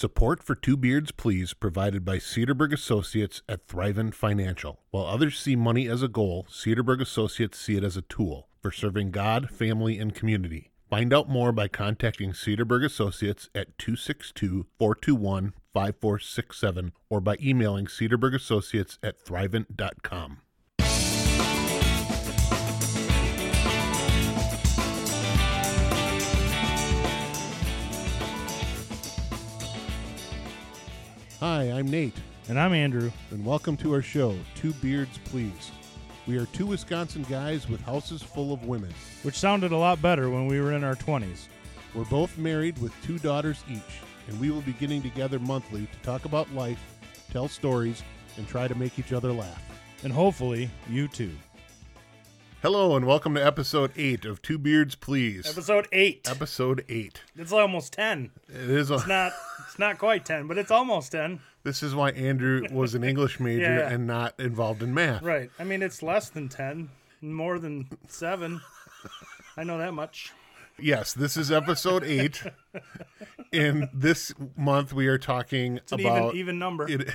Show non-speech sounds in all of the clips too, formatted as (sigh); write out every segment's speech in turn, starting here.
Support for Two Beards Please provided by Cedarburg Associates at Thrivent Financial. While others see money as a goal, Cedarburg Associates see it as a tool for serving God, family, and community. Find out more by contacting Cedarburg Associates at 262 421 5467 or by emailing Cedarburg Associates at thrivent.com. Hi, I'm Nate, And I'm Andrew. and welcome to our show, Two Beards Please. We are two Wisconsin guys with houses full of women. which sounded a lot better when we were in our 20s. We're both married with two daughters each, and we will be getting together monthly to talk about life, tell stories, and try to make each other laugh. And hopefully, you too. Hello, and welcome to episode 8 of Two Beards Please. Episode 8. Episode 8. It's almost 10. It is a, It's not it's not quite 10, but it's almost 10. this is why Andrew was an English (laughs) major Yeah. and not involved in math. Right. I mean, it's less than 10, more than 7. I know that much. Yes, this is episode 8. (laughs) and this month we are talking It's an about even even number. It,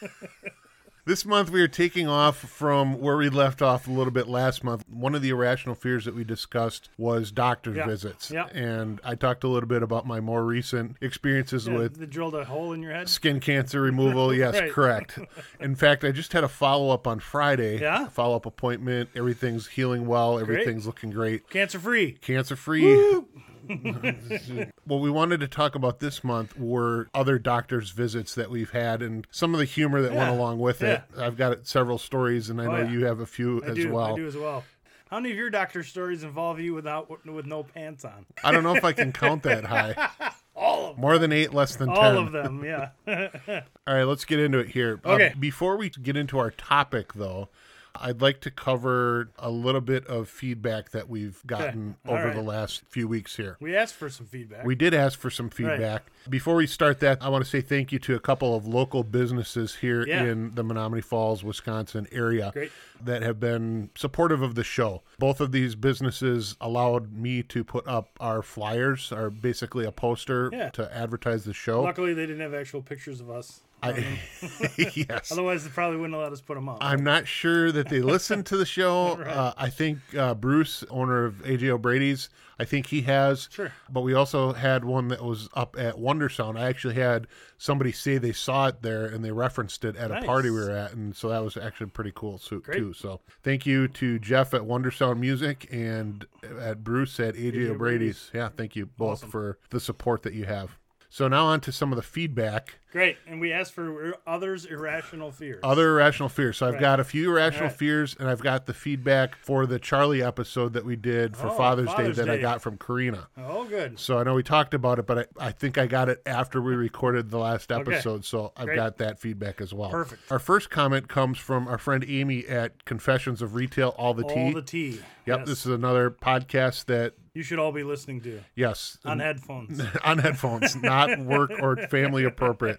(laughs) this month we are taking off from where we left off a little bit last month. One of the irrational fears that we discussed was doctor's Yeah. visits. Yeah. And I talked a little bit about my more recent experiences Yeah, with they drilled a hole in your head. skin cancer removal. (laughs) Yes, Right. correct. In fact, I just had a follow up on Friday. Yeah? Follow up appointment. Everything's healing well. Everything's looking great. Cancer free. Cancer free. (laughs) what we wanted to talk about this month were other doctors' visits that we've had and some of the humor that went along with it. I've got several stories, and I Oh, know yeah. you have a few I as do. well. I do as well. How many of your doctor stories involve you without with no pants on? I don't know if I can count that high. (laughs) All of them. More than eight, less than All ten. of them, yeah. (laughs) All right, let's get into it here. Uh, Okay. before we get into our topic, though, I'd like to cover a little bit of feedback that we've gotten All over right. the last few weeks here. we asked for some feedback. We did ask for some feedback. Before we start that, I want to say thank you to a couple of local businesses here Yeah. in the Menomonee Falls, Wisconsin area Great. that have been supportive of the show. Both of these businesses allowed me to put up our flyers, are basically a poster Yeah. to advertise the show. Luckily, they didn't have actual pictures of us. I, yes. (laughs) (laughs) Otherwise, they probably wouldn't have let us put them up. I'm not sure that they listened to the show. (laughs) Right. uh, I think uh, Bruce, owner of AJ O'Brady's, I think he has. Sure. But we also had one that was up at Wonder Sound. I actually had somebody say they saw it there and they referenced it at a party we were at, and so that was actually pretty cool so, Great. too. So thank you to Jeff at Wonder Sound Music and at Bruce at AJ, AJ O'Brady's. Yeah, thank you both Awesome. for the support that you have. So now on to some of the feedback. Great. And we asked for others' irrational fears. Other irrational fears. So I've Right. got a few irrational right. fears, and I've got the feedback for the Charlie episode that we did for Oh, Father's, Father's Day that I got from Karina. oh, good. So I know we talked about it, but I, I think I got it after we recorded the last episode. So I've Great. got that feedback as well. Perfect. Our first comment comes from our friend Amy at Confessions of Retail, All the All Tea. All the tea. yep, Yes. this is another podcast that, you should all be listening to yes, on headphones. (laughs) on headphones, not work or family appropriate.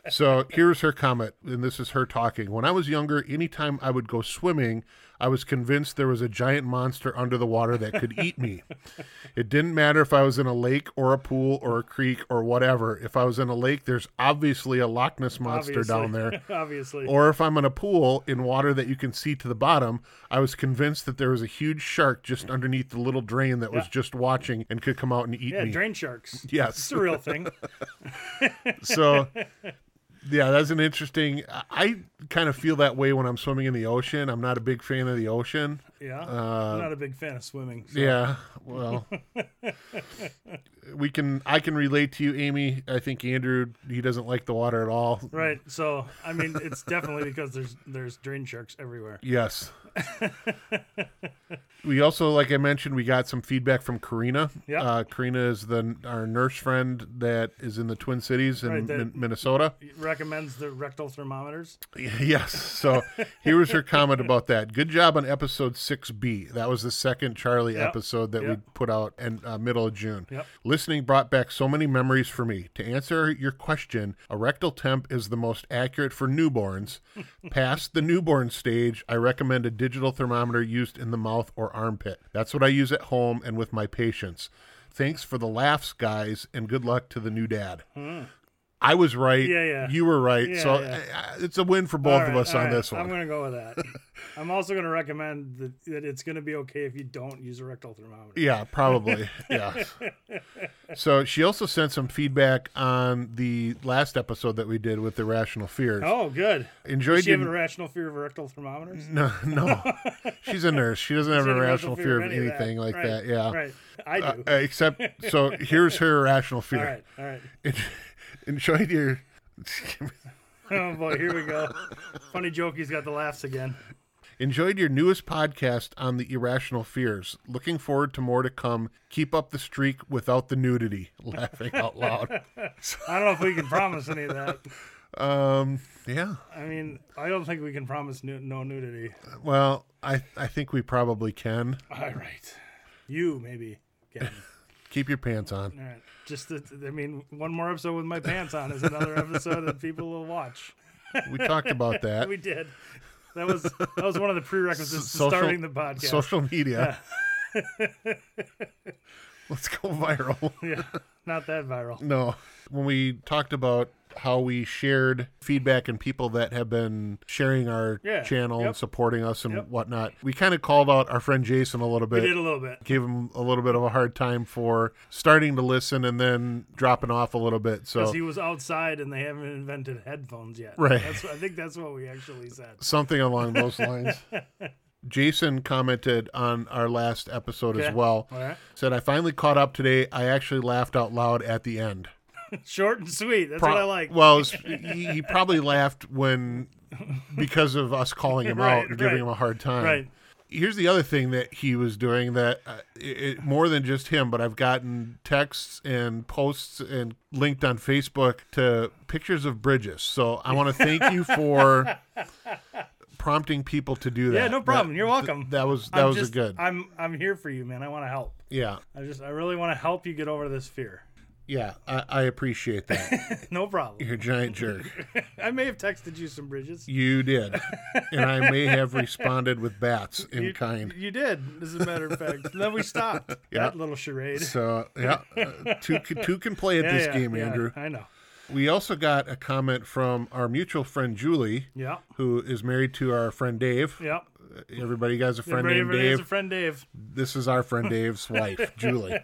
So here's her comment, and this is her talking. When I was younger, anytime I would go swimming, I was convinced there was a giant monster under the water that could eat me. It didn't matter if I was in a lake or a pool or a creek or whatever. If I was in a lake, there's obviously a Loch Ness monster Obviously. down there. (laughs) Obviously. Or if I'm in a pool in water that you can see to the bottom, I was convinced that there was a huge shark just underneath the little drain that was just watching and could come out and eat yeah, me. Yeah, drain sharks. Yes. It's a real thing. (laughs) so yeah that's an interesting I- kind of feel that way when i'm swimming in the ocean i'm not a big fan of the ocean Yeah. Uh, I'm not a big fan of swimming. so- yeah well we can i can relate to you amy i think andrew he doesn't like the water at all Right. So, I mean, it's definitely because there's there's drain sharks everywhere. yes (laughs) we also like i mentioned we got some feedback from karina Yeah. uh, karina is the our nurse friend that is in the twin cities in Right, Min- minnesota recommends the rectal thermometers. (laughs) Yes. So here was her comment about that. Good job on episode 6B. That was the second Charlie Yep. episode that we put out in uh, middle of June. Yep. Listening brought back so many memories for me. To answer your question, a rectal temp is the most accurate for newborns. (laughs) Past the newborn stage, I recommend a digital thermometer used in the mouth or armpit. That's what I use at home and with my patients. Thanks for the laughs, guys, and good luck to the new dad. Hmm. I was right. Yeah, yeah. You were right. Yeah, so yeah. uh, it's a win for both All of us on right. this one. I'm going to go with that. (laughs) I'm also going to recommend that, that it's going to be okay if you don't use a rectal thermometer. Yeah, probably. (laughs) yeah. So she also sent some feedback on the last episode that we did with the irrational fears. Oh, good. Enjoyed Does she have an your irrational fear of rectal thermometers? no, (laughs) no. She's a nurse. She doesn't have a rational fear of any that. anything like Right, that. Yeah. Right. I do. Uh, except, so here's her irrational fear. right. All right. En- Enjoyed your (laughs) Oh, boy. Here we go. Funny joke. He's got the laughs again. enjoyed your newest podcast on the irrational fears. Looking forward to more to come. Keep up the streak without the nudity. (laughs) Laughing out loud. (laughs) I don't know if we can promise any of that. Um. Yeah. I mean, I don't think we can promise nu- no nudity. Well, I I think we probably can. All right. You, maybe. Kevin. Keep your pants on. All right. Just, that, I mean, one more episode with my pants on is another episode that people will watch. We talked about that. (laughs) We did. That was that was one of the prerequisites to Social- starting the podcast. Social media. (laughs) Let's go viral. yeah, not that viral. No. When we talked about how we shared feedback and people that have been sharing our Yeah, channel and supporting us and Yep. whatnot, we kind of called out our friend Jason a little bit. We did a little bit. Gave him a little bit of a hard time for starting to listen and then dropping off a little bit. So he was outside and they haven't invented headphones yet. Right. That's, I think that's what we actually said. something along those (laughs) lines. Jason commented on our last episode as well. All right. Said, I finally caught up today. I actually laughed out loud at the end. (laughs) Short and sweet. That's Pro- what I like. Well, it's- he, he probably laughed when, because of us calling him (laughs) Right, out and giving right. him a hard time. right. Here's the other thing that he was doing that uh, it, more than just him, but I've gotten texts and posts and linked on Facebook to pictures of bridges. So I want to thank you for (laughs) prompting people to do that. Yeah, no problem. That- You're welcome. That was that I'm was just, a good. I'm I'm here for you, man. I want to help. yeah, I just I really want to help you get over this fear. Yeah. I, I appreciate that. (laughs) No problem. You're a giant jerk. (laughs) I may have texted you some bridges. You did, and I may have responded with bats in You, kind. you did, as a matter of fact. then we stopped. (laughs) Yeah. That little charade. So yeah, uh, two can- two can play at Yeah, this yeah, game, yeah, Andrew. I know. We also got a comment from our mutual friend Julie, Yeah. who is married to our friend Dave. Yeah. Everybody has a friend Everybody, named everybody has Dave. a friend Dave. This is our friend Dave's wife, Julie.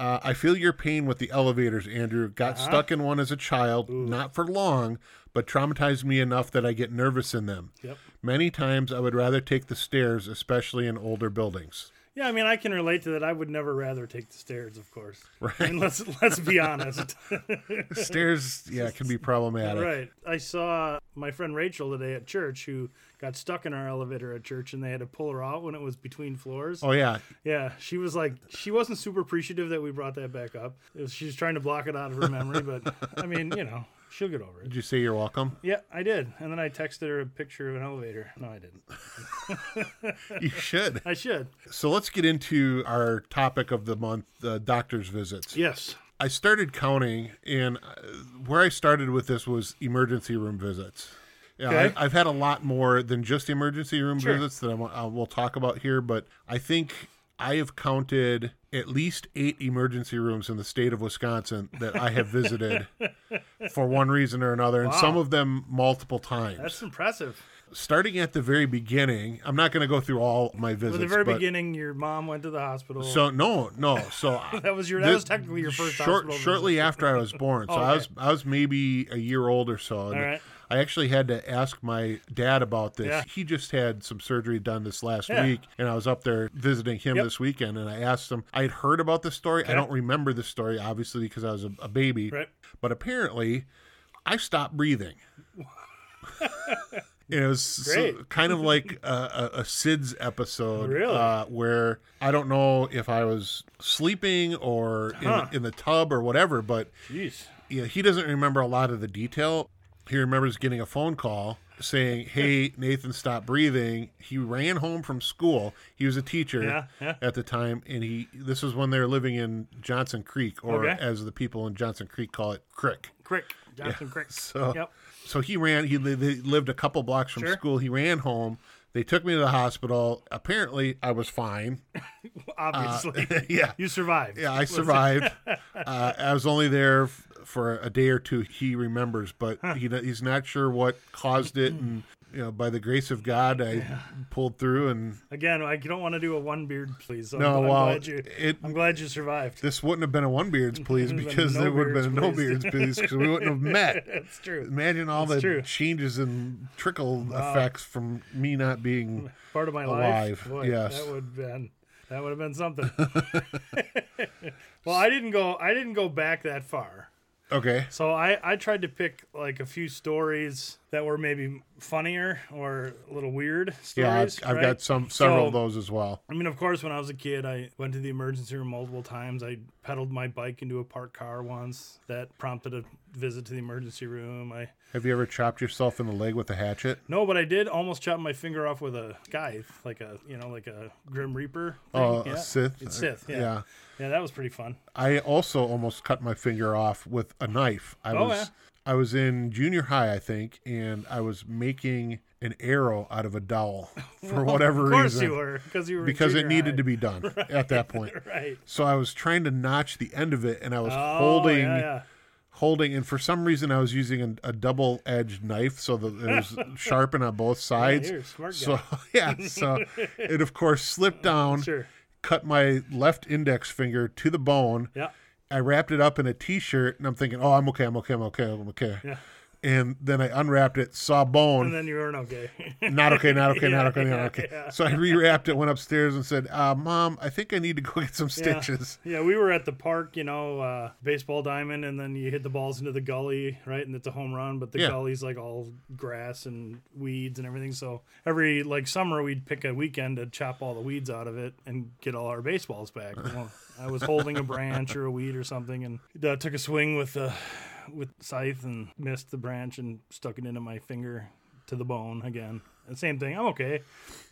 Uh, I feel your pain with the elevators, Andrew. Got Uh-huh. stuck in one as a child, not for long, but traumatized me enough that I get nervous in them. Yep. Many times I would rather take the stairs, especially in older buildings. Yeah, I mean, I can relate to that. I would never rather take the stairs, of course. (laughs) Right. I mean, let's let's be honest. (laughs) Stairs, yeah, can be problematic. right. I saw my friend Rachel today at church, who got stuck in our elevator at church, and they had to pull her out when it was between floors. Oh yeah, Yeah, she was like, she wasn't super appreciative that we brought that back up. She was trying to block it out of her memory, but I mean, you know, she'll get over it. did you say you're welcome? Yeah, I did. And then I texted her a picture of an elevator. No, I didn't. (laughs) You should. I should. So let's get into our topic of the month, the doctor's visits. Yes. I started counting, and uh, where I started with this was emergency room visits. Yeah, Okay. I, I've had a lot more than just emergency room Sure. visits that I, I will talk about here, but I think I have counted at least eight emergency rooms in the state of Wisconsin that I have visited (laughs) for one reason or another, and some of them multiple times. That's impressive. Starting at the very beginning, I'm not going to go through all my visits. At the very beginning, your mom went to the hospital. So no, no. So (laughs) that was your. That Thi- was technically your first short, hospital. shortly after I was born. (laughs) So Oh, I was I was maybe a year old or so. All right. I actually had to ask my dad about this. Yeah. He just had some surgery done this last Yeah. week, and I was up there visiting him Yep. this weekend. And I asked him. I had heard about this story. I don't remember the story, obviously, because I was a, a baby. Right. But apparently, I stopped breathing. (laughs) It was so- kind of like a, a, a SIDS episode, Really? uh, where I don't know if I was sleeping or Huh. in, in the tub or whatever, but Jeez. he doesn't remember a lot of the detail. He remembers getting a phone call saying, "Hey, (laughs) Nathan, stop breathing." He ran home from school. He was a teacher Yeah, yeah. at the time, and he this was when they were living in Johnson Creek, or Okay. as the people in Johnson Creek call it, Crick. Crick. Johnson Crick. (laughs) So, Yep. so he ran. He lived a couple blocks from Sure. school. He ran home. They took me to the hospital. Apparently, I was fine. (laughs) Obviously. yeah, you survived. yeah, I survived. uh, I was only there for a day or two he remembers, but he, he's not sure what caused it. And you know, by the grace of God, I pulled through. And Again, I don't want to do a one beard, please. So no, I'm, well, glad you. it I'm glad you survived. this wouldn't have been a one beards (laughs) please It would've been because no there would have been a no beards please because we wouldn't have met. (laughs) That's true. Imagine all That's the true. changes and trickle effects from me not being. Part of my Alive, life. Boy, yes. that would have been that would have been something. (laughs) well, I didn't go. I didn't go back that far. Okay. So I, I tried to pick like a few stories that were maybe funnier or a little weird Yeah, I've, stories. Right? got some several of those as well. I mean, of course, when I was a kid, I went to the emergency room multiple times. I pedaled my bike into a parked car once. That prompted a visit to the emergency room. I Have you ever chopped yourself in the leg with a hatchet? no, but I did almost chop my finger off with a scythe, like a you know, like a Grim Reaper. Thing. Oh, yeah. a Sith. It's Sith. Yeah. yeah. yeah, that was pretty fun. I also almost cut my finger off with a knife. I Oh, was yeah. I was in junior high, I think, and I was making an arrow out of a dowel (laughs) for whatever Of course reason you were, because you were because it needed high. to be done (laughs) at that point. right. So I was trying to notch the end of it, and I was Oh, holding, yeah, yeah. holding, and for some reason I was using a, a double-edged knife so that it was (laughs) sharpened on both sides. you're a smart guy. so yeah, so it of course slipped oh, down, Sure. cut my left index finger to the bone. Yeah. I wrapped it up in a T-shirt, and I'm thinking, "Oh, I'm okay, I'm okay, I'm okay, I'm okay." Yeah. And then I unwrapped it, saw bone, And then you weren't okay. (laughs) not okay, not okay, not Yeah, okay, not okay. yeah. So I rewrapped it, went upstairs, and said, uh, "Mom, I think I need to go get some stitches." Yeah, we were at the park, you know, uh, baseball diamond, and then you hit the balls into the gully, right? And it's a home run, but the gully's like all grass and weeds and everything. So every like summer, we'd pick a weekend to chop all the weeds out of it and get all our baseballs back. Well, I was holding a branch or a weed or something, and uh, took a swing with the with scythe and missed the branch and stuck it into my finger to the bone again. And same thing, I'm okay.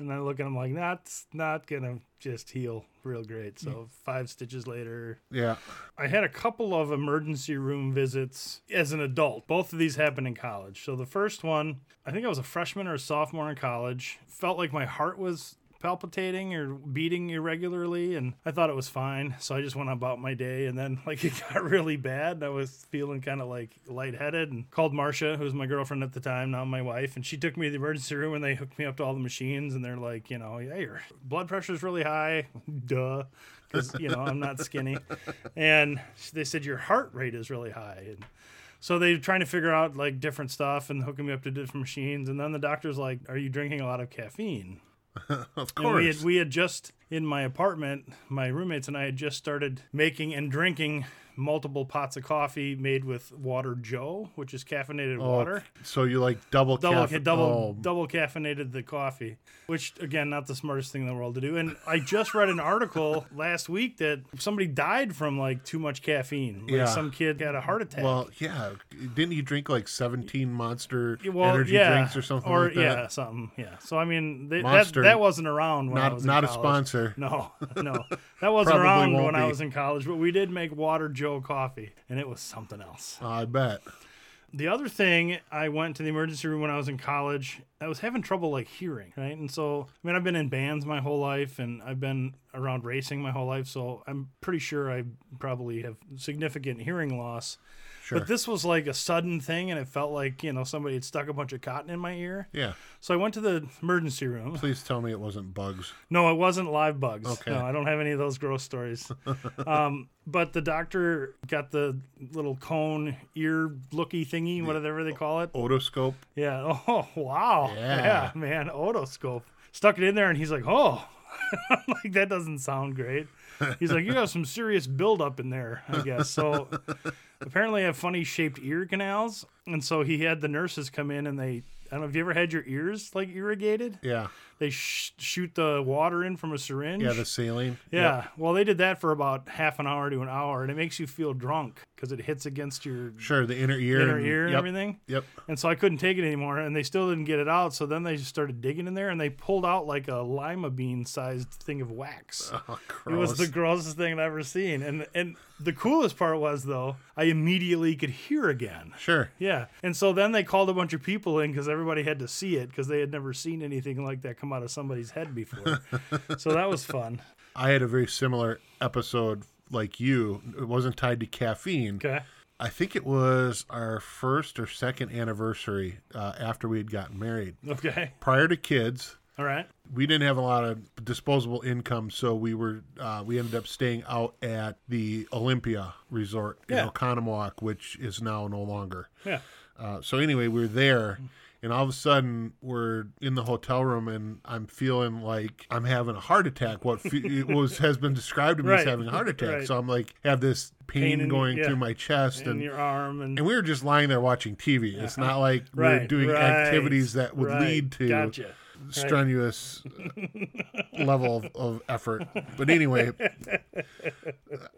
And I look at him like, that's not gonna just heal real great. So mm. five stitches later, Yeah, I had a couple of emergency room visits as an adult. Both of these happened in college. So the first one, I think I was a freshman or a sophomore in college. Felt like my heart was palpitating or beating irregularly and I thought it was fine. So I just went about my day and then (laughs) like it got really bad. and I was feeling kind of like lightheaded and called Marcia, who was my girlfriend at the time, now my wife, and she took me to the emergency room and they hooked me up to all the machines and they're like, you know, yeah, your blood pressure's really high. (laughs) Duh because you know I'm not skinny, and they said your heart rate is really high, and so they're trying to figure out like different stuff and hooking me up to different machines, and then the doctor's like, "Are you drinking a lot of caffeine?" (laughs) of And course. we had we had just in my apartment, my roommates and I had just started making and drinking multiple pots of coffee made with water Joe, which is caffeinated Oh, water. So you like double Double, caff- double, oh, double caffeinated the coffee, which again, not the smartest thing in the world to do. And I just read an article (laughs) last week that somebody died from like too much caffeine. Like Yeah. some kid had a heart attack. Well, yeah. Didn't you drink like 17 Monster Well, energy yeah, drinks or something or like that? yeah, something, yeah. So I mean, they, that Monster. that wasn't around when I Not was in not a sponsor. No, (laughs) no, that wasn't around when I was in college. But we did make Water Joe coffee, and it was something else. I bet. The other thing, I went to the emergency room when I was in college. I was having trouble like hearing, right? And so, I mean, I've been in bands my whole life, and I've been around racing my whole life, so I'm pretty sure I probably have significant hearing loss. Sure. But this was like a sudden thing, and it felt like you know somebody had stuck a bunch of cotton in my ear. yeah. So I went to the emergency room. Please tell me it wasn't bugs. No, it wasn't live bugs. Okay. No, I don't have any of those gross stories. (laughs) um, but the doctor got the little cone ear looky thingy, whatever they call it. Otoscope. Yeah. (laughs) Oh, wow. Yeah. man. Otoscope. Stuck it in there, and he's like, oh. (laughs) I'm like, that doesn't sound great. He's like, you got some serious buildup in there, I guess. So apparently I have funny shaped ear canals. And so he had the nurses come in and they, I don't know, have you ever had your ears like irrigated? Yeah. They sh- shoot the water in from a syringe. Yeah, the saline. Yeah. Well, they did that for about half an hour to an hour, and it makes you feel drunk because it hits against your Sure, the inner ear. inner and- ear and yep, everything. Yep. And so I couldn't take it anymore, and they still didn't get it out. So then they just started digging in there, and they pulled out like a lima bean sized thing of wax. (laughs) Oh, It was the grossest thing I've ever seen. And and the coolest part was though, I immediately could hear again. Sure. Yeah. And so then they called a bunch of people in because everybody had to see it because they had never seen anything like that come out of somebody's head before. (laughs) so that was fun. I had a very similar episode like you. It wasn't tied to caffeine, Okay. I think it was our first or second anniversary uh, after we had gotten married. Okay. Prior to kids, All right. we didn't have a lot of disposable income, so we were uh, we ended up staying out at the Olympia Resort in Yeah. Oconomowoc, which is now no longer. Yeah. Uh, so anyway, we were there, and all of a sudden we're in the hotel room, and I'm feeling like I'm having a heart attack. What fe- (laughs) it was has been described to me as having a heart attack. Right. So I'm like have this pain, Pain in- going yeah. through my chest, In and your arm and, and we were just lying there watching TV. It's uh, not like we we're doing right, activities that would right. lead to Gotcha. Strenuous level of, of effort. But anyway,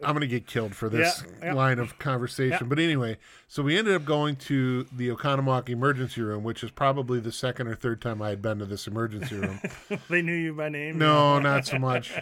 I'm going to get killed for this Yeah, yeah. line of conversation. But anyway, so we ended up going to the Oconomowoc emergency room, which is probably the second or third time I had been to this emergency room. (laughs) They knew you by name. no, not so much.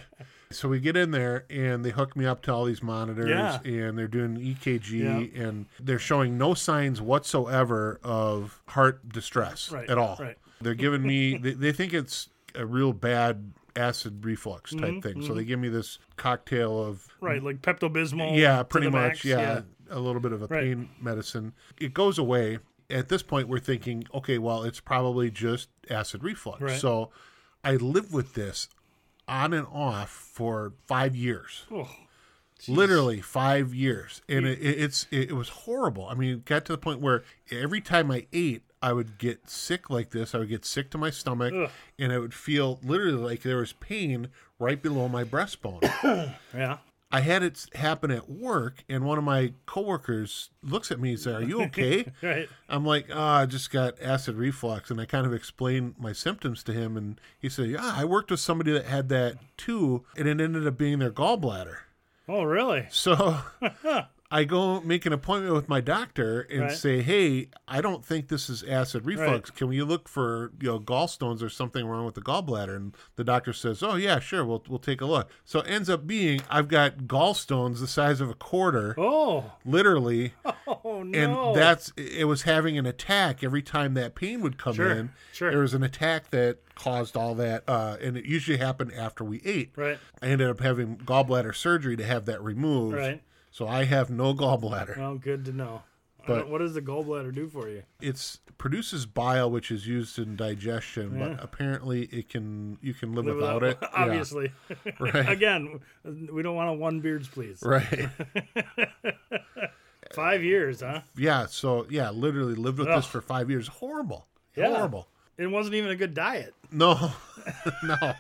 So we get in there and they hook me up to all these monitors Yeah. and they're doing EKG and they're showing no signs whatsoever of heart distress Right, at all. right. They're giving me, (laughs) they, they think it's a real bad acid reflux type Mm-hmm, thing. So they give me this cocktail of, Right, like Pepto Bismol. yeah, pretty much, max, yeah, a little bit of a Right. pain medicine. It goes away. At this point, we're thinking, okay, well, it's probably just acid reflux. Right. So I live with this on and off for five years. Oh, Literally five years, and it, it, it's it, was horrible. I mean, it got to the point where every time I ate, I would get sick like this. I would get sick to my stomach, Ugh. and I would feel literally like there was pain right below my breastbone. (coughs) yeah. I had it happen at work, and one of my coworkers looks at me and says, "Are you okay?" (laughs) Right. I'm like, "Oh, I just got acid reflux," and I kind of explained my symptoms to him, and he said, "Yeah, I worked with somebody that had that too, and it ended up being their gallbladder." Oh, really? So (laughs) (laughs) I go make an appointment with my doctor and Right. say, "Hey, I don't think this is acid reflux. Can we look for you know gallstones or something wrong with the gallbladder?" And the doctor says, "Oh yeah, sure. We'll we'll take a look." So it ends up being I've got gallstones the size of a quarter, Oh. literally, (laughs) Oh no. and that's it was having an attack every time that pain would come Sure, in. sure. There was an attack that caused all that, uh, and it usually happened after we ate. right. I ended up having gallbladder surgery to have that removed. Right. So I have no gallbladder. Well, good to know. Uh, but- what does the gallbladder do for you? It's produces bile, which is used in digestion, Yeah. but apparently it can you can live Live without it. (laughs) Yeah. Obviously. (laughs) Right. Again, we don't want a one beards, please. Right. (laughs) Five years, huh? Yeah. So yeah, literally lived with this for five years. Horrible. Yeah. Horrible. It wasn't even a good diet. No. no.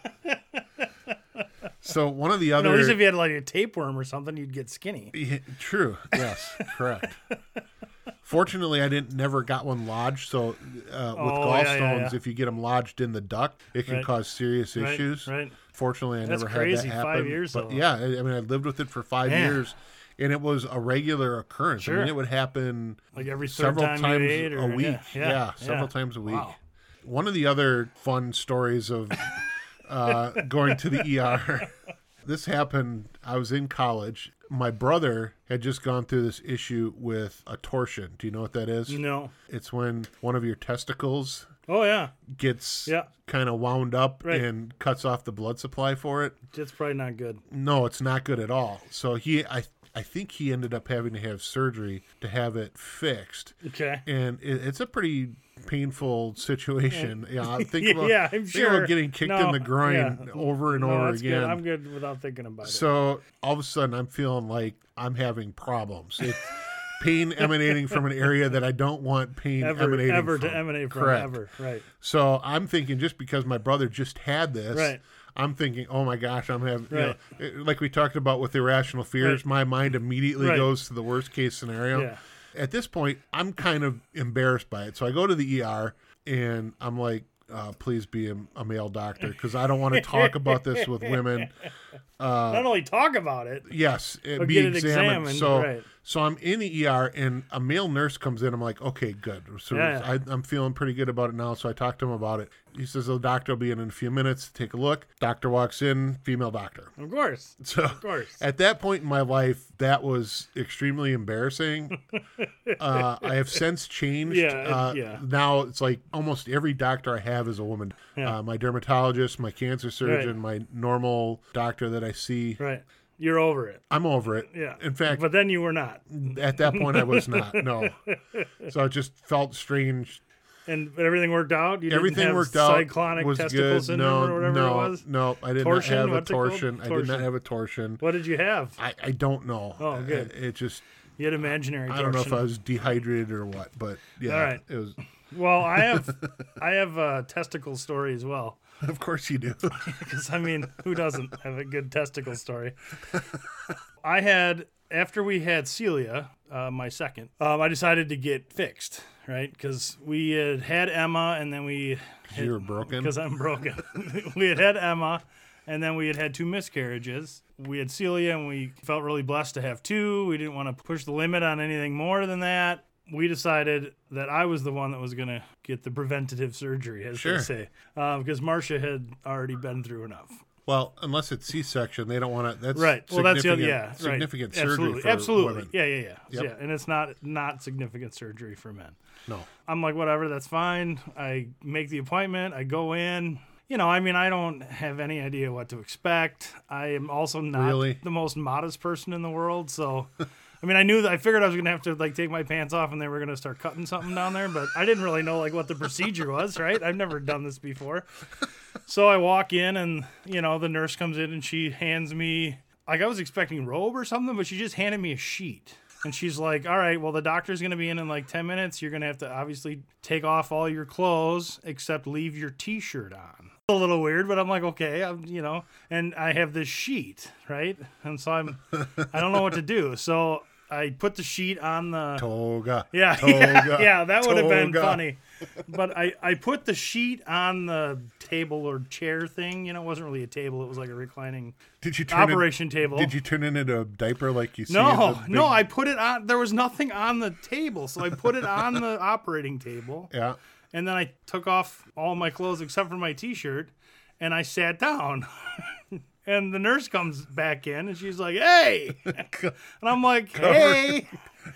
So one of the other at least if you had like a tapeworm or something, you'd get skinny. Yeah, true. Yes, correct. Fortunately, I didn't never got one lodged. So uh, with Oh, gallstones, yeah, yeah. if you get them lodged in the duct, it can Right. cause serious Right, issues. right. Fortunately, I That's never crazy, had that happen. five years, but though. yeah, I, I mean, I lived with it for five Man. years, and it was a regular occurrence. Sure. I mean, it would happen Like every several time times or, a week. Yeah, yeah, several yeah. times a week. Wow. One of the other fun stories of (laughs) uh, going to the ER. This happened. I was in college. My brother had just gone through this issue with a torsion. Do you know what that is? No. It's when one of your testicles Oh yeah, gets Yeah. kind of wound up Right. and cuts off the blood supply for it. that's probably not good. No, it's not good at all. So he, I, I think he ended up having to have surgery to have it fixed, Okay. and it, it's a pretty painful situation. Yeah, (laughs) think about Yeah, I'm sure. about getting kicked No, in the groin yeah. over and No, over again. good. I'm good without thinking about it. So all of a sudden, I'm feeling like I'm having problems. It's (laughs) pain emanating from an area that I don't want pain Ever, emanating ever from. to emanate from Correct. ever. Right. So I'm thinking just because my brother just had this, Right. I'm thinking, oh my gosh, I'm having, you know, like we talked about with irrational fears, Right. my mind immediately Right. goes to the worst case scenario. Yeah. At this point, I'm kind of embarrassed by it. So I go to the ER and I'm like, uh, please be a, a male doctor because I don't want to (laughs) talk about this with women. (laughs) Not only talk about it. Yes, it be examined. examined, So, right. So I'm in the ER, and a male nurse comes in. I'm like, okay, good. So Yeah. I, I'm feeling pretty good about it now. So I talked to him about it. He says the doctor will be in in a few minutes to take a look. Doctor walks in, female doctor. Of course. (laughs) So Of course. at that point in my life, that was extremely embarrassing. (laughs) uh, I have since changed. Yeah, uh, yeah. Now it's like almost every doctor I have is a woman. Yeah. Uh, my dermatologist, my cancer surgeon, my normal doctor that I see. Right. You're over it. I'm over it. Yeah. In fact, But then you were not. at that point, I was not. No. (laughs) So it just felt strange. And everything worked out. You didn't Everything have worked out. Cyclonic was testicle good. syndrome No, or whatever no, it was. no. I did Torsion? not have a What's it called? torsion. I did not have a torsion. What did you have? I, I don't know. Oh, good. It, it just You had imaginary. I don't know if I was dehydrated or what, but yeah, All right. it was. Well, I have, (laughs) I have a testicle story as well. Of course you do. (laughs) Because I mean, who doesn't have a good testicle story? I had after we had Celia, uh, my second. Um, I decided to get fixed, right? Because we had had Emma, and then we you were broken. because I'm broken. (laughs) we had had Emma, and then we had had two miscarriages. We had Celia, and we felt really blessed to have two. We didn't want to push the limit on anything more than that. We decided that I was the one that was going to get the preventative surgery, as Sure. they say, uh, because Marcia had already been through enough. Well, unless it's C-section, they don't want to. That's Right. Well, that's the other, significant- yeah, right. significant surgery Absolutely. for Absolutely. women. Yeah, yeah, yeah. Yep. Yeah, and it's not not significant surgery for men. No. I'm like, whatever, that's fine. I make the appointment. I go in. You know, I mean, I don't have any idea what to expect. I am also not Really? the most modest person in the world. So, (laughs) I mean, I knew that I figured I was gonna have to like take my pants off and they were gonna start cutting something down there, but I didn't really know like what the procedure was. Right? I've never done this before. So I walk in and you know the nurse comes in and she hands me like I was expecting robe or something, but she just handed me a sheet. And she's like, "All right, well the doctor's going to be in in like 10 minutes. You're going to have to obviously take off all your clothes except leave your t-shirt on." A little weird, but I'm like, "Okay, I'm, you know." And I have this sheet, right? And so I'm I don't know what to do. (laughs) So I put the sheet on the Toga. yeah, (laughs) Toga. yeah, yeah, that would have been funny. But I, I put the sheet on the table or chair thing. You know, it wasn't really a table; it was like a reclining Did you turn operation table. Did you turn it into a diaper like you see? no, the no, I put it on. There was nothing on the table, so I put it on the operating table, Yeah. And then I took off all my clothes except for my T-shirt, and I sat down. (laughs) And the nurse comes back in and she's like, "Hey," (laughs) and I'm like, "Hey."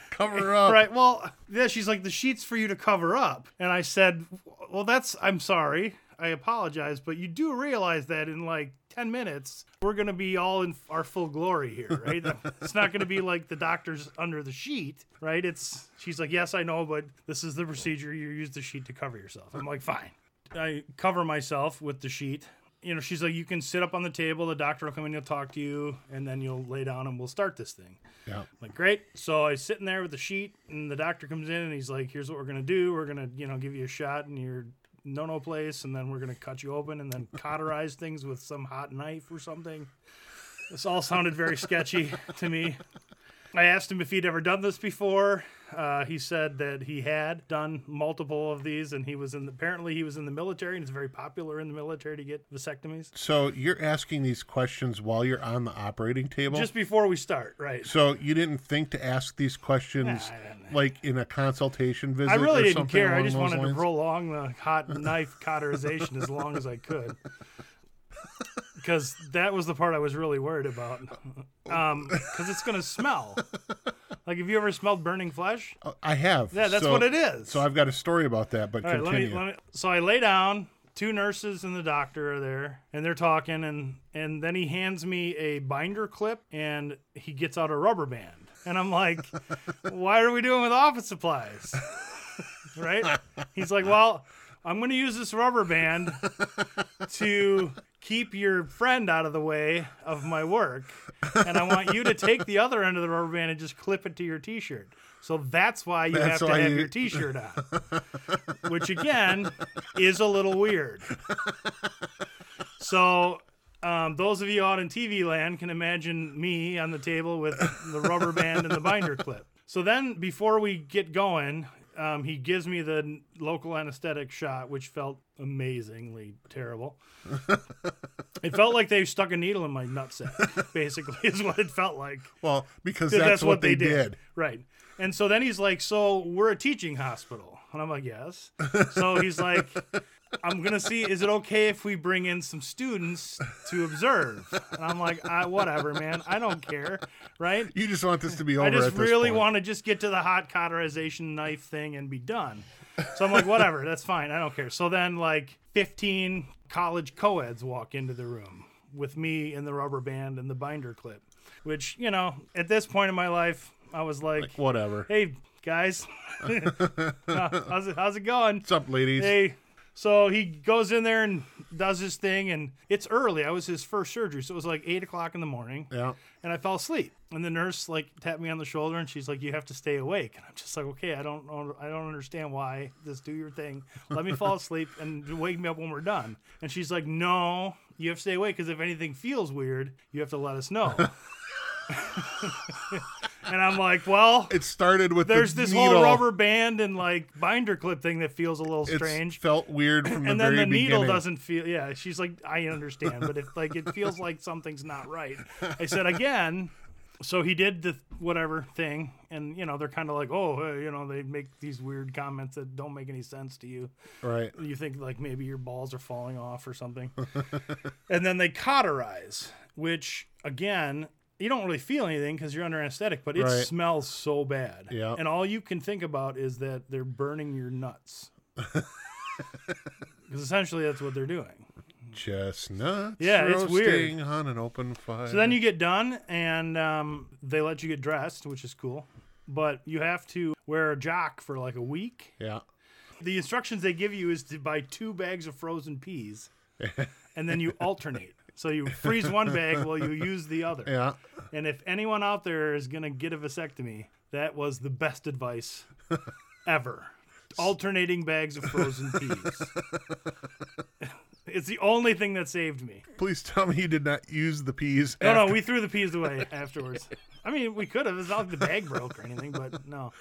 Cover up. Right. Well, yeah, she's like, the sheet's for you to cover up. And I said, well, that's, I'm sorry. I apologize, but you do realize that in like 10 minutes, we're going to be all in our full glory here, right? it's not going to be like the doctor's under the sheet, right? It's, she's like, yes, I know, but this is the procedure. You use the sheet to cover yourself. I'm like, fine. I cover myself with the sheet. You know, she's like, you can sit up on the table. The doctor will come in, he'll talk to you, and then you'll lay down and we'll start this thing. Yeah. I'm like, great. So I was sitting there with the sheet, and the doctor comes in and he's like, here's what we're going to do. We're going to, you know, give you a shot in your no no place, and then we're to cut you open and then cauterize things with some hot knife or something. This all sounded very sketchy to me. I asked him if he'd ever done this before. Uh, he said that he had done multiple of these, and he was in. The, apparently, he was in the military, and it's very popular in the military to get vasectomies. So you're asking these questions while you're on the operating table. Just before we start, right? so you didn't think to ask these questions Nah, like in a consultation visit? I really or didn't something care. I just wanted lines? to prolong the hot knife cauterization as long as I could. (laughs) Because that was the part I was really worried about. Because it's going to smell. Like, have you ever smelled burning flesh? Uh, I have. Yeah, that's So- what it is. So I've got a story about that, but All right, let continue. me, let me. So I lay down. Two nurses and the doctor are there, and they're talking, and and then he hands me a binder clip, and he gets out a rubber band, and I'm like, (laughs) "Why are we doing with office supplies?" right? He's like, "Well, I'm going to use this rubber band to keep your friend out of the way of my work, and I want you to take the other end of the rubber band and just clip it to your T-shirt." So that's why you That's have to have you- your T-shirt on which again is a little weird. So, um, those of you out in TV land can imagine me on the table with the rubber band and the binder clip. So then, before we get going, um, he gives me the local anesthetic shot, which felt amazingly terrible. (laughs) it felt like they stuck a needle in my nutsack. Basically, is what it felt like. well, because that's, what, they, did. Right. And so then he's like, So we're a teaching hospital. And I'm like, Yes. So he's like, I'm going to see, is it okay if we bring in some students to observe? And I'm like, I, Whatever, man. I don't care. Right. You just want this to be over. I just really point. want to just get to the hot cauterization knife thing and be done. So I'm like, whatever, that's fine. I don't care. So then, like, 15 college co-eds walk into the room with me and the rubber band and the binder clip. which you know, at this point in my life, I was like, Like, whatever. "Hey guys, (laughs) how's it how's it going?" What's up, ladies? Hey, so he goes in there and does his thing, and it's early. I was his first surgery, so it was like eight o'clock in the morning, Yeah. and I fell asleep. And the nurse like tapped me on the shoulder, and she's like, "You have to stay awake." And I'm just like, "Okay, I don't know, I don't understand why. Just do your thing. Let me fall asleep and wake me up when we're done." And she's like, "No, you have to stay awake because if anything feels weird, you have to let us know." (laughs) and I'm like, "Well." (laughs) It started with There's the this needle. whole rubber band and like binder clip thing that feels a little It's strange felt weird from the and then the needle beginning. doesn't feel yeah she's like i understand but if like it feels like something's not right i said again so he did the whatever thing and you know they're kind of like oh uh, you know they make these weird comments that don't make any sense to you Right. you think like maybe your balls are falling off or something (laughs) and then they cauterize which again you don't really feel anything because you're under anesthetic but it Right. smells so bad Yeah. and all you can think about is that they're burning your nuts (laughs) because essentially that's what they're doing Chestnuts. Yeah, it's weird. roasting on an open fire. So then you get done, and um, they let you get dressed, which is cool. But you have to wear a jock for like a week. Yeah. The instructions they give you is to buy two bags of frozen peas, (laughs) and then you alternate. So you freeze one bag while you use the other. Yeah. And if anyone out there is gonna get a vasectomy, that was the best advice (laughs) ever. Alternating bags of frozen peas. it's the only thing that saved me. Please tell me you did not use the peas. No, after- no, we threw the peas away afterwards. I mean, we could have. It's not like the bag broke or anything, but no.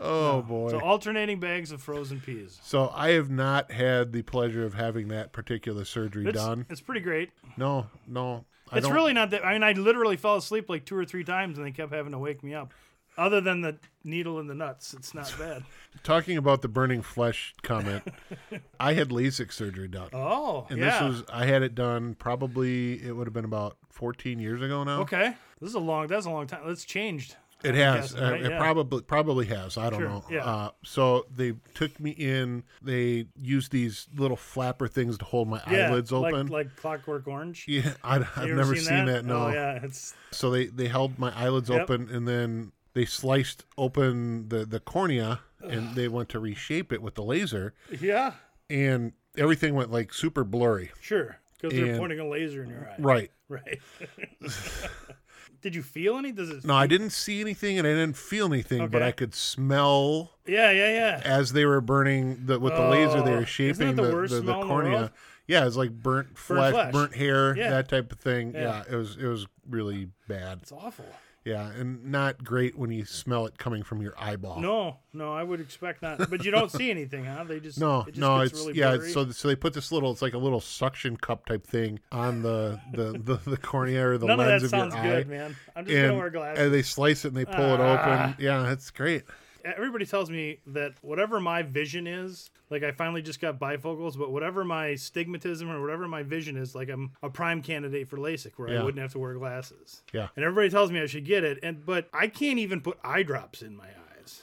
Oh boy. So alternating bags of frozen peas. So I have not had the pleasure of having that particular surgery It's, done. it's pretty great. No, no. I It's don't- really not that. I mean, I literally fell asleep like two or three times, and they kept having to wake me up. Other than the needle in the nuts, it's not (laughs) bad. talking about the burning flesh comment. (laughs) I had LASIK surgery done. Oh, and yeah. this was I had it done probably it would have been about 14 years ago now. okay. This is a long. That's a long time. That's changed. It has. guessing, Uh. It Yeah. probably probably has. I don't Sure, know. yeah. Uh, so they took me in. They used these little flapper things to hold my yeah, eyelids like, open. like Clockwork Orange. yeah, (laughs) I, I've never seen, that. No. Oh yeah, it's So they they held my eyelids Yep. open and then they sliced open the the cornea and they went to reshape it with the laser yeah, and everything went like super blurry. sure, because they're pointing a laser in your eye. Right. (laughs) Right. (laughs) Did you feel any? Does it? No, I didn't see anything and I didn't feel anything, but I could smell Yeah, yeah, yeah. as they were burning the with the laser. They Oh, were shaping the the, the, the the cornea. world? yeah, it's like burnt flesh, flesh. burnt hair, Yeah. that type of thing. Yeah. Yeah. it was it was really bad. It's awful. Yeah, and not great when you smell it coming from your eyeball. No, no, I would expect not. But you don't see (laughs) anything, huh? They just No, it just no, gets it's really yeah. blurry. So so they put this little, it's like a little suction cup type thing on the the (laughs) the, the cornea or the None of lens that of sounds your good, eye. man. I'm just And, gonna wear glasses. and they slice it and they pull it Ah. open. Yeah, it's great. Everybody tells me that whatever my vision is, like I finally just got bifocals, but whatever my stigmatism or whatever my vision is, like I'm a prime candidate for LASIK, where I wouldn't have to wear glasses. Yeah, And everybody tells me I should get it, and but I can't even put eye drops in my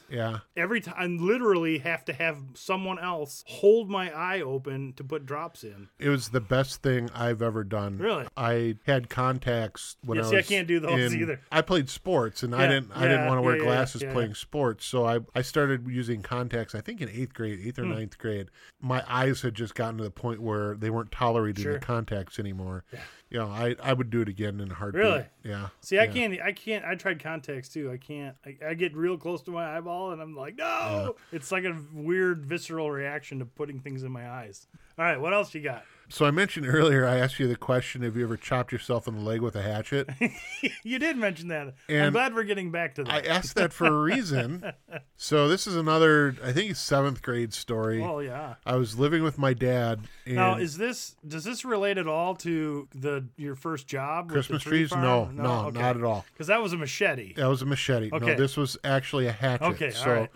yeah. Every time, I literally have to have someone else hold my eye open to put drops in. It was the best thing I've ever done. Really? I had contacts when Yeah, I see, I can't do those in- either. I played sports, and I didn't. I didn't want to wear yeah, yeah, glasses yeah, playing yeah. sports, so I I started using contacts. I think in eighth grade, eighth or Hmm. ninth grade. My eyes had just gotten to the point where they weren't tolerating Sure. the contacts anymore. You know, I I would do it again in a heartbeat. Really? Yeah. See, I Yeah. can't. I can't. I tried contacts too. I can't. I, I get real close to my eyeball, and I'm like, no. It's like a weird visceral reaction to putting things in my eyes. All right, what else you got? So I mentioned earlier, I asked you the question: Have you ever chopped yourself in the leg with a hatchet? (laughs) you did mention that. I'm glad we're getting back to that. I asked that for a reason. (laughs) So this is another, I think, seventh grade story. oh yeah. I was living with my dad. And Now, is this does this relate at all to the your first job? Christmas tree trees? farm? No, no, not at all. Because that was a machete. That was a machete. Okay. No, this was actually a hatchet. Okay, so right.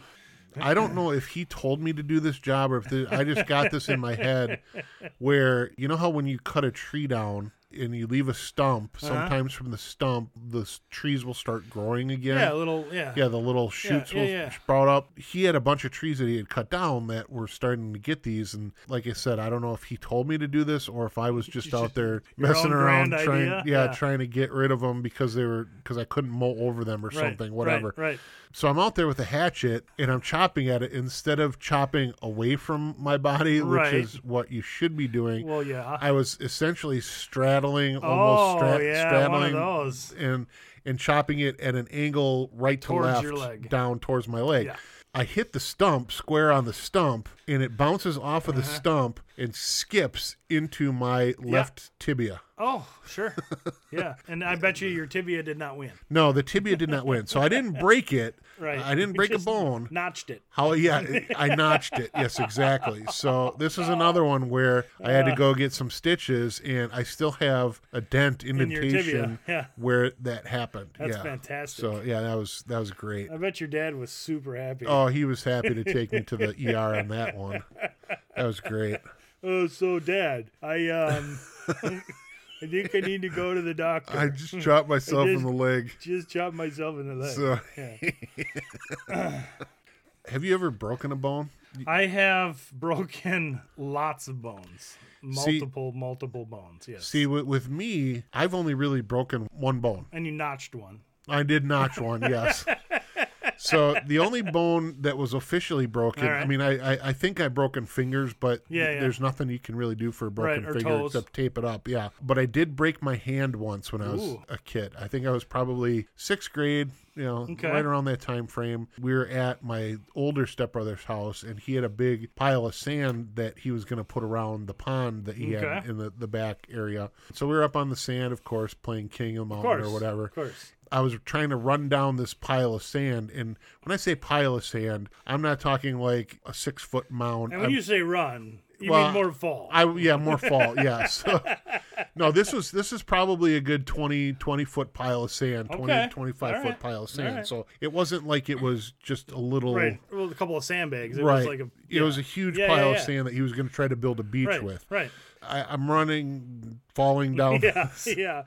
(laughs) I don't know if he told me to do this job or if the, I just got this in my head where you know how when you cut a tree down and you leave a stump, Uh-huh. sometimes from the stump the s- trees will start growing again. Yeah, a little. Yeah. Yeah, the little shoots yeah, will yeah. sprout up. He had a bunch of trees that he had cut down that were starting to get these, and like I said, I don't know if he told me to do this or if I was just out there messing around trying, yeah, Yeah. trying to get rid of them because they were because I couldn't mow over them or Right, something, whatever. Right. right. So I'm out there with a hatchet and I'm chopping at it instead of chopping away from my body, which Right. is what you should be doing. Well, yeah. I was essentially straddling, almost oh, stra- yeah, straddling one of those. and and chopping it at an angle right to Towards left your leg. down towards my leg. Yeah. I hit the stump square on the stump and it bounces off of the Uh-huh. stump and skips into my left tibia. Oh, sure. (laughs) yeah, and I bet you your tibia did not win. No, the tibia did not win. So I didn't break it. (laughs) Right. I didn't break a bone. Notched it. How yeah, (laughs) I notched it. Yes, exactly. So this is another one where I had to go get some stitches, and I still have a dent indentation tibia, yeah. where that happened. That's yeah. fantastic. So yeah, that was that was great. I bet your dad was super happy. Oh, he was happy to take me to the ER on that one. That was great. Oh, so dad, I um, (laughs) I think I need to go to the doctor. I just chopped myself in the leg. just chopped myself in the leg. So, Yeah. (laughs) have you ever broken a bone? I have broken lots of bones, See- multiple, multiple bones. Yes. See, with, with me, I've only really broken one bone. and you notched one. I did notch one, yes. (laughs) So the only bone that was officially broken, All I mean, I, I, I think I broken fingers, but Yeah, yeah. there's nothing you can really do for a broken Right, finger toes. except tape it up. Yeah, but I did break my hand once when I was Ooh. a kid. I think I was probably sixth grade. You know, Okay. right around that time frame. We were at my older stepbrother's house, and he had a big pile of sand that he was going to put around the pond that he had in the, the back area. So we were up on the sand, of course, playing King of the Mountain or whatever. Of course. I was trying to run down this pile of sand, and when I say pile of sand, I'm not talking like a six foot mound. And when I'm- you say run, you Well, mean more fall. I yeah, more (laughs) fall, yes. (laughs) no, this was this is probably a good 20 20 foot pile of sand, 20 Okay. 25 All foot pile of sand. right. So it wasn't like it was just a little right. Well, a couple of sandbags. It right. was like a. It was a huge Yeah, pile yeah, of sand that he was going to try to build a beach right. with. Right. I, I'm running, falling down (laughs) Yeah. (laughs) Yeah.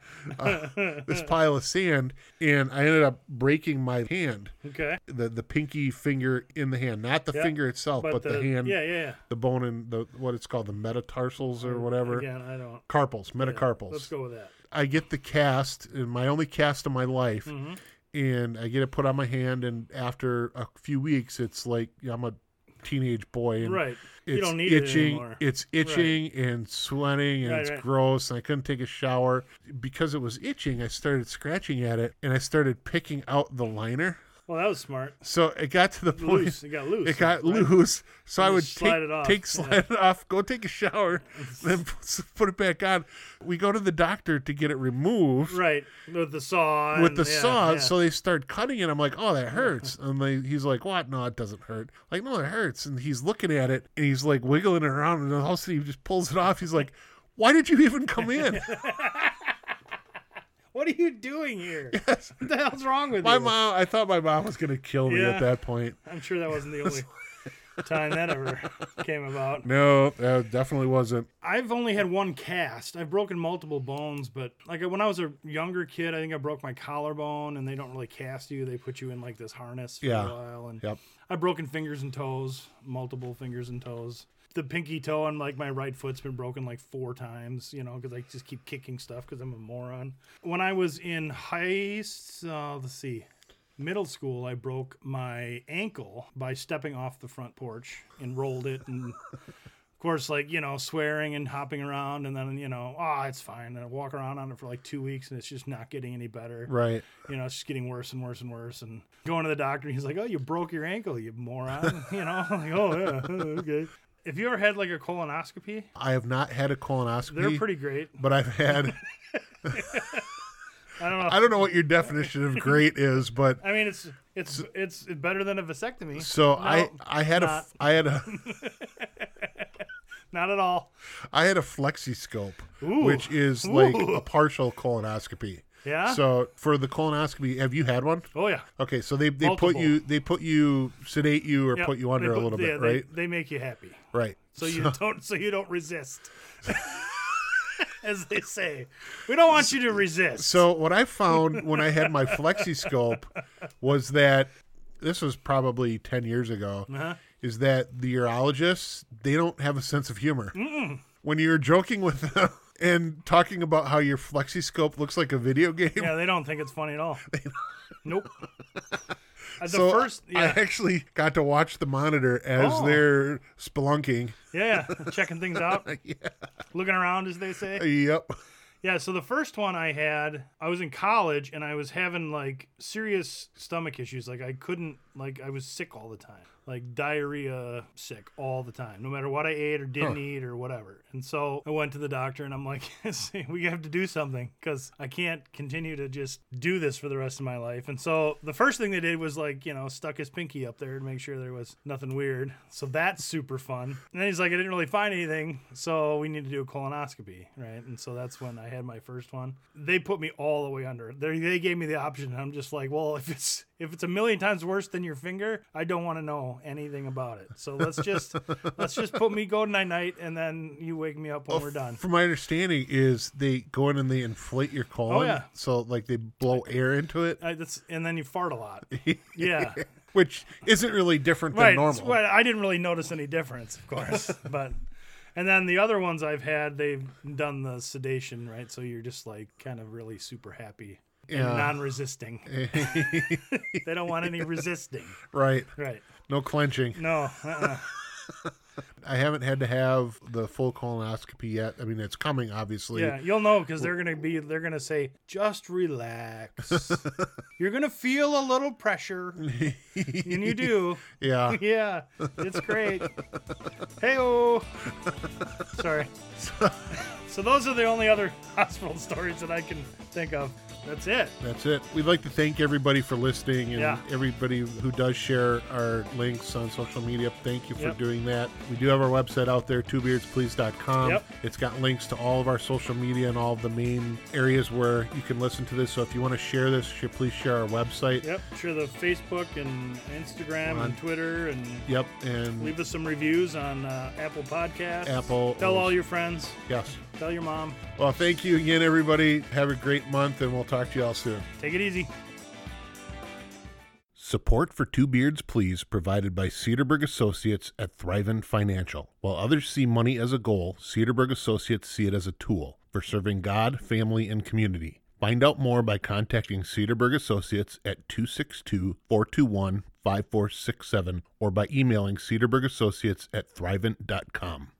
this (laughs) pile of sand, and I ended up breaking my hand. Okay. the the pinky finger in the hand, not the Yeah, finger itself, but, the, hand, Yeah. Yeah. yeah. the bone in the what it's called, the metatarsals or whatever, Again, I don't. carpals, metacarpals. Let's go with that. I get the cast, and my only cast of my life, Mm-hmm. and I get it put on my hand, and after a few weeks, it's like I'm a teenage boy, and Right. it's You don't need it itching. anymore. It's itching and sweating, and Right, it's right. gross. And I couldn't take a shower because it was itching. I started scratching at it, and I started picking out the liner. Well, that was smart. So it got to the point. Loose. It got loose. It got right? loose, so I would slide take it off. take Yeah. slide it off, go take a shower, (laughs) then put it back on. We go to the doctor to get it removed Right. With the saw. with and- the yeah, saw. yeah. So they start cutting it. I'm like, oh, that hurts. (laughs) And they, he's like, what? No, it doesn't hurt. Like, no, it hurts. And he's looking at it and he's like wiggling it around, and all of a sudden he just pulls it off. He's like, why did you even come in? (laughs) What are you doing here? (laughs) What the hell's wrong with my you? mom. I thought my mom was gonna kill me Yeah. at that point. I'm sure that wasn't the (laughs) only time that ever came about. No, that definitely wasn't. I've only had one cast. I've broken multiple bones, but like when I was a younger kid, I think I broke my collarbone, and they don't really cast you. They put you in like this harness for Yeah. a while, and Yep. I've broken fingers and toes, multiple fingers and toes. The pinky toe on like my right foot's been broken like four times, you know, because I just keep kicking stuff because I'm a moron. When I was in high, uh, let's see, middle school, I broke my ankle by stepping off the front porch and rolled it, and of course, like you know, swearing and hopping around, and then you know, oh, it's fine. And I walk around on it for like two weeks, and it's just not getting any better Right. you know, it's just getting worse and worse and worse. And going to the doctor, he's like, "Oh, you broke your ankle, you moron!" (laughs) you know, I'm like, "Oh yeah, (laughs) okay." If you ever had like a colonoscopy, I have not had a colonoscopy. they're pretty great. but I've had. (laughs) (laughs) I don't know. I don't know what your definition of great is, but I mean, it's it's it's better than a vasectomy. so I No, I had not. a I had a (laughs) Not at all. I had a flexiscope, Ooh. which is like Ooh. a partial colonoscopy. Yeah. So for the colonoscopy, have you had one? oh yeah. Okay, so they they put you they put you sedate you or Yep. put you They under a put- little yeah, bit, they- right? They, make you happy, Right. so you (laughs) don't so you don't resist. (laughs) as they say. We don't want you to resist. So what I found when I had my flexiscope was that this was probably 10 years ago Uh-huh. is that the urologists they don't have a sense of humor. When you're joking with them (laughs) and talking about how your flexiscope looks like a video game. Yeah, they don't think it's funny at all. nope. Uh, the so first, I actually got to watch the monitor as Oh. they're spelunking. yeah, yeah, checking things out, (laughs) yeah. looking around, as they say. Yep. Yeah, so the first one I had, I was in college and I was having like serious stomach issues. Like I couldn't, like I was sick all the time, like diarrhea sick all the time, no matter what I ate or didn't Huh. eat or whatever. And so I went to the doctor and I'm like, (laughs) we have to do something because I can't continue to just do this for the rest of my life. And so the first thing they did was like, you know, stuck his pinky up there to make sure there was nothing weird. So that's super fun. And then he's like, I didn't really find anything, so we need to do a colonoscopy, right? And so that's when I had my first one. They put me all the way under. They they gave me the option. And I'm just like, well, if it's if it's a million times worse than your finger, I don't want to know anything about it. So let's just (laughs) let's just put me go night night, and then you wake me up when we're done. From my understanding, is they go in and they inflate your oh, colon. Oh, yeah. So like they blow air into it, I, that's, and then you fart a lot. (laughs) Yeah. (laughs) which isn't really different than right. normal. Well, I didn't really notice any difference, of course, but and then the other ones I've had, they've done the sedation, right? So you're just like kind of really super happy and Yeah. non-resisting. (laughs) they don't want any resisting, right. right? No clenching. No, uh-uh. I haven't had to have the full colonoscopy yet. I mean, it's coming, obviously. yeah, you'll know because they're gonna be, they're gonna say, just relax. (laughs) you're gonna feel a little pressure, and you do. (laughs) Yeah. (laughs) Yeah, it's great. Hey oh. Sorry. So those are the only other hospital stories that I can think of. That's it. That's it. We'd like to thank everybody for listening and Yeah. everybody who does share our links on social media. Thank you for Yep. doing that. We do have our website out there, twobeardsplease.com. Yep. It's got links to all of our social media and all of the main areas where you can listen to this. So if you want to share this, please share our website. Yep. Sure, the Facebook and Instagram On- and Twitter and Yep. And leave us some reviews on uh, Apple Podcasts. Apple. Tell all your friends. Yes. Tell your mom. Well, thank you again, everybody. Have a great month, and we'll talk to you all soon. Take it easy. Support for Two Beards Please provided by Cedarburg Associates at Thrivent Financial. While others see money as a goal, Cedarburg Associates see it as a tool for serving God, family, and community. Find out more by contacting Cedarburg Associates at 262 421 5467 or by emailing cedarburgassociates at thrivent.com.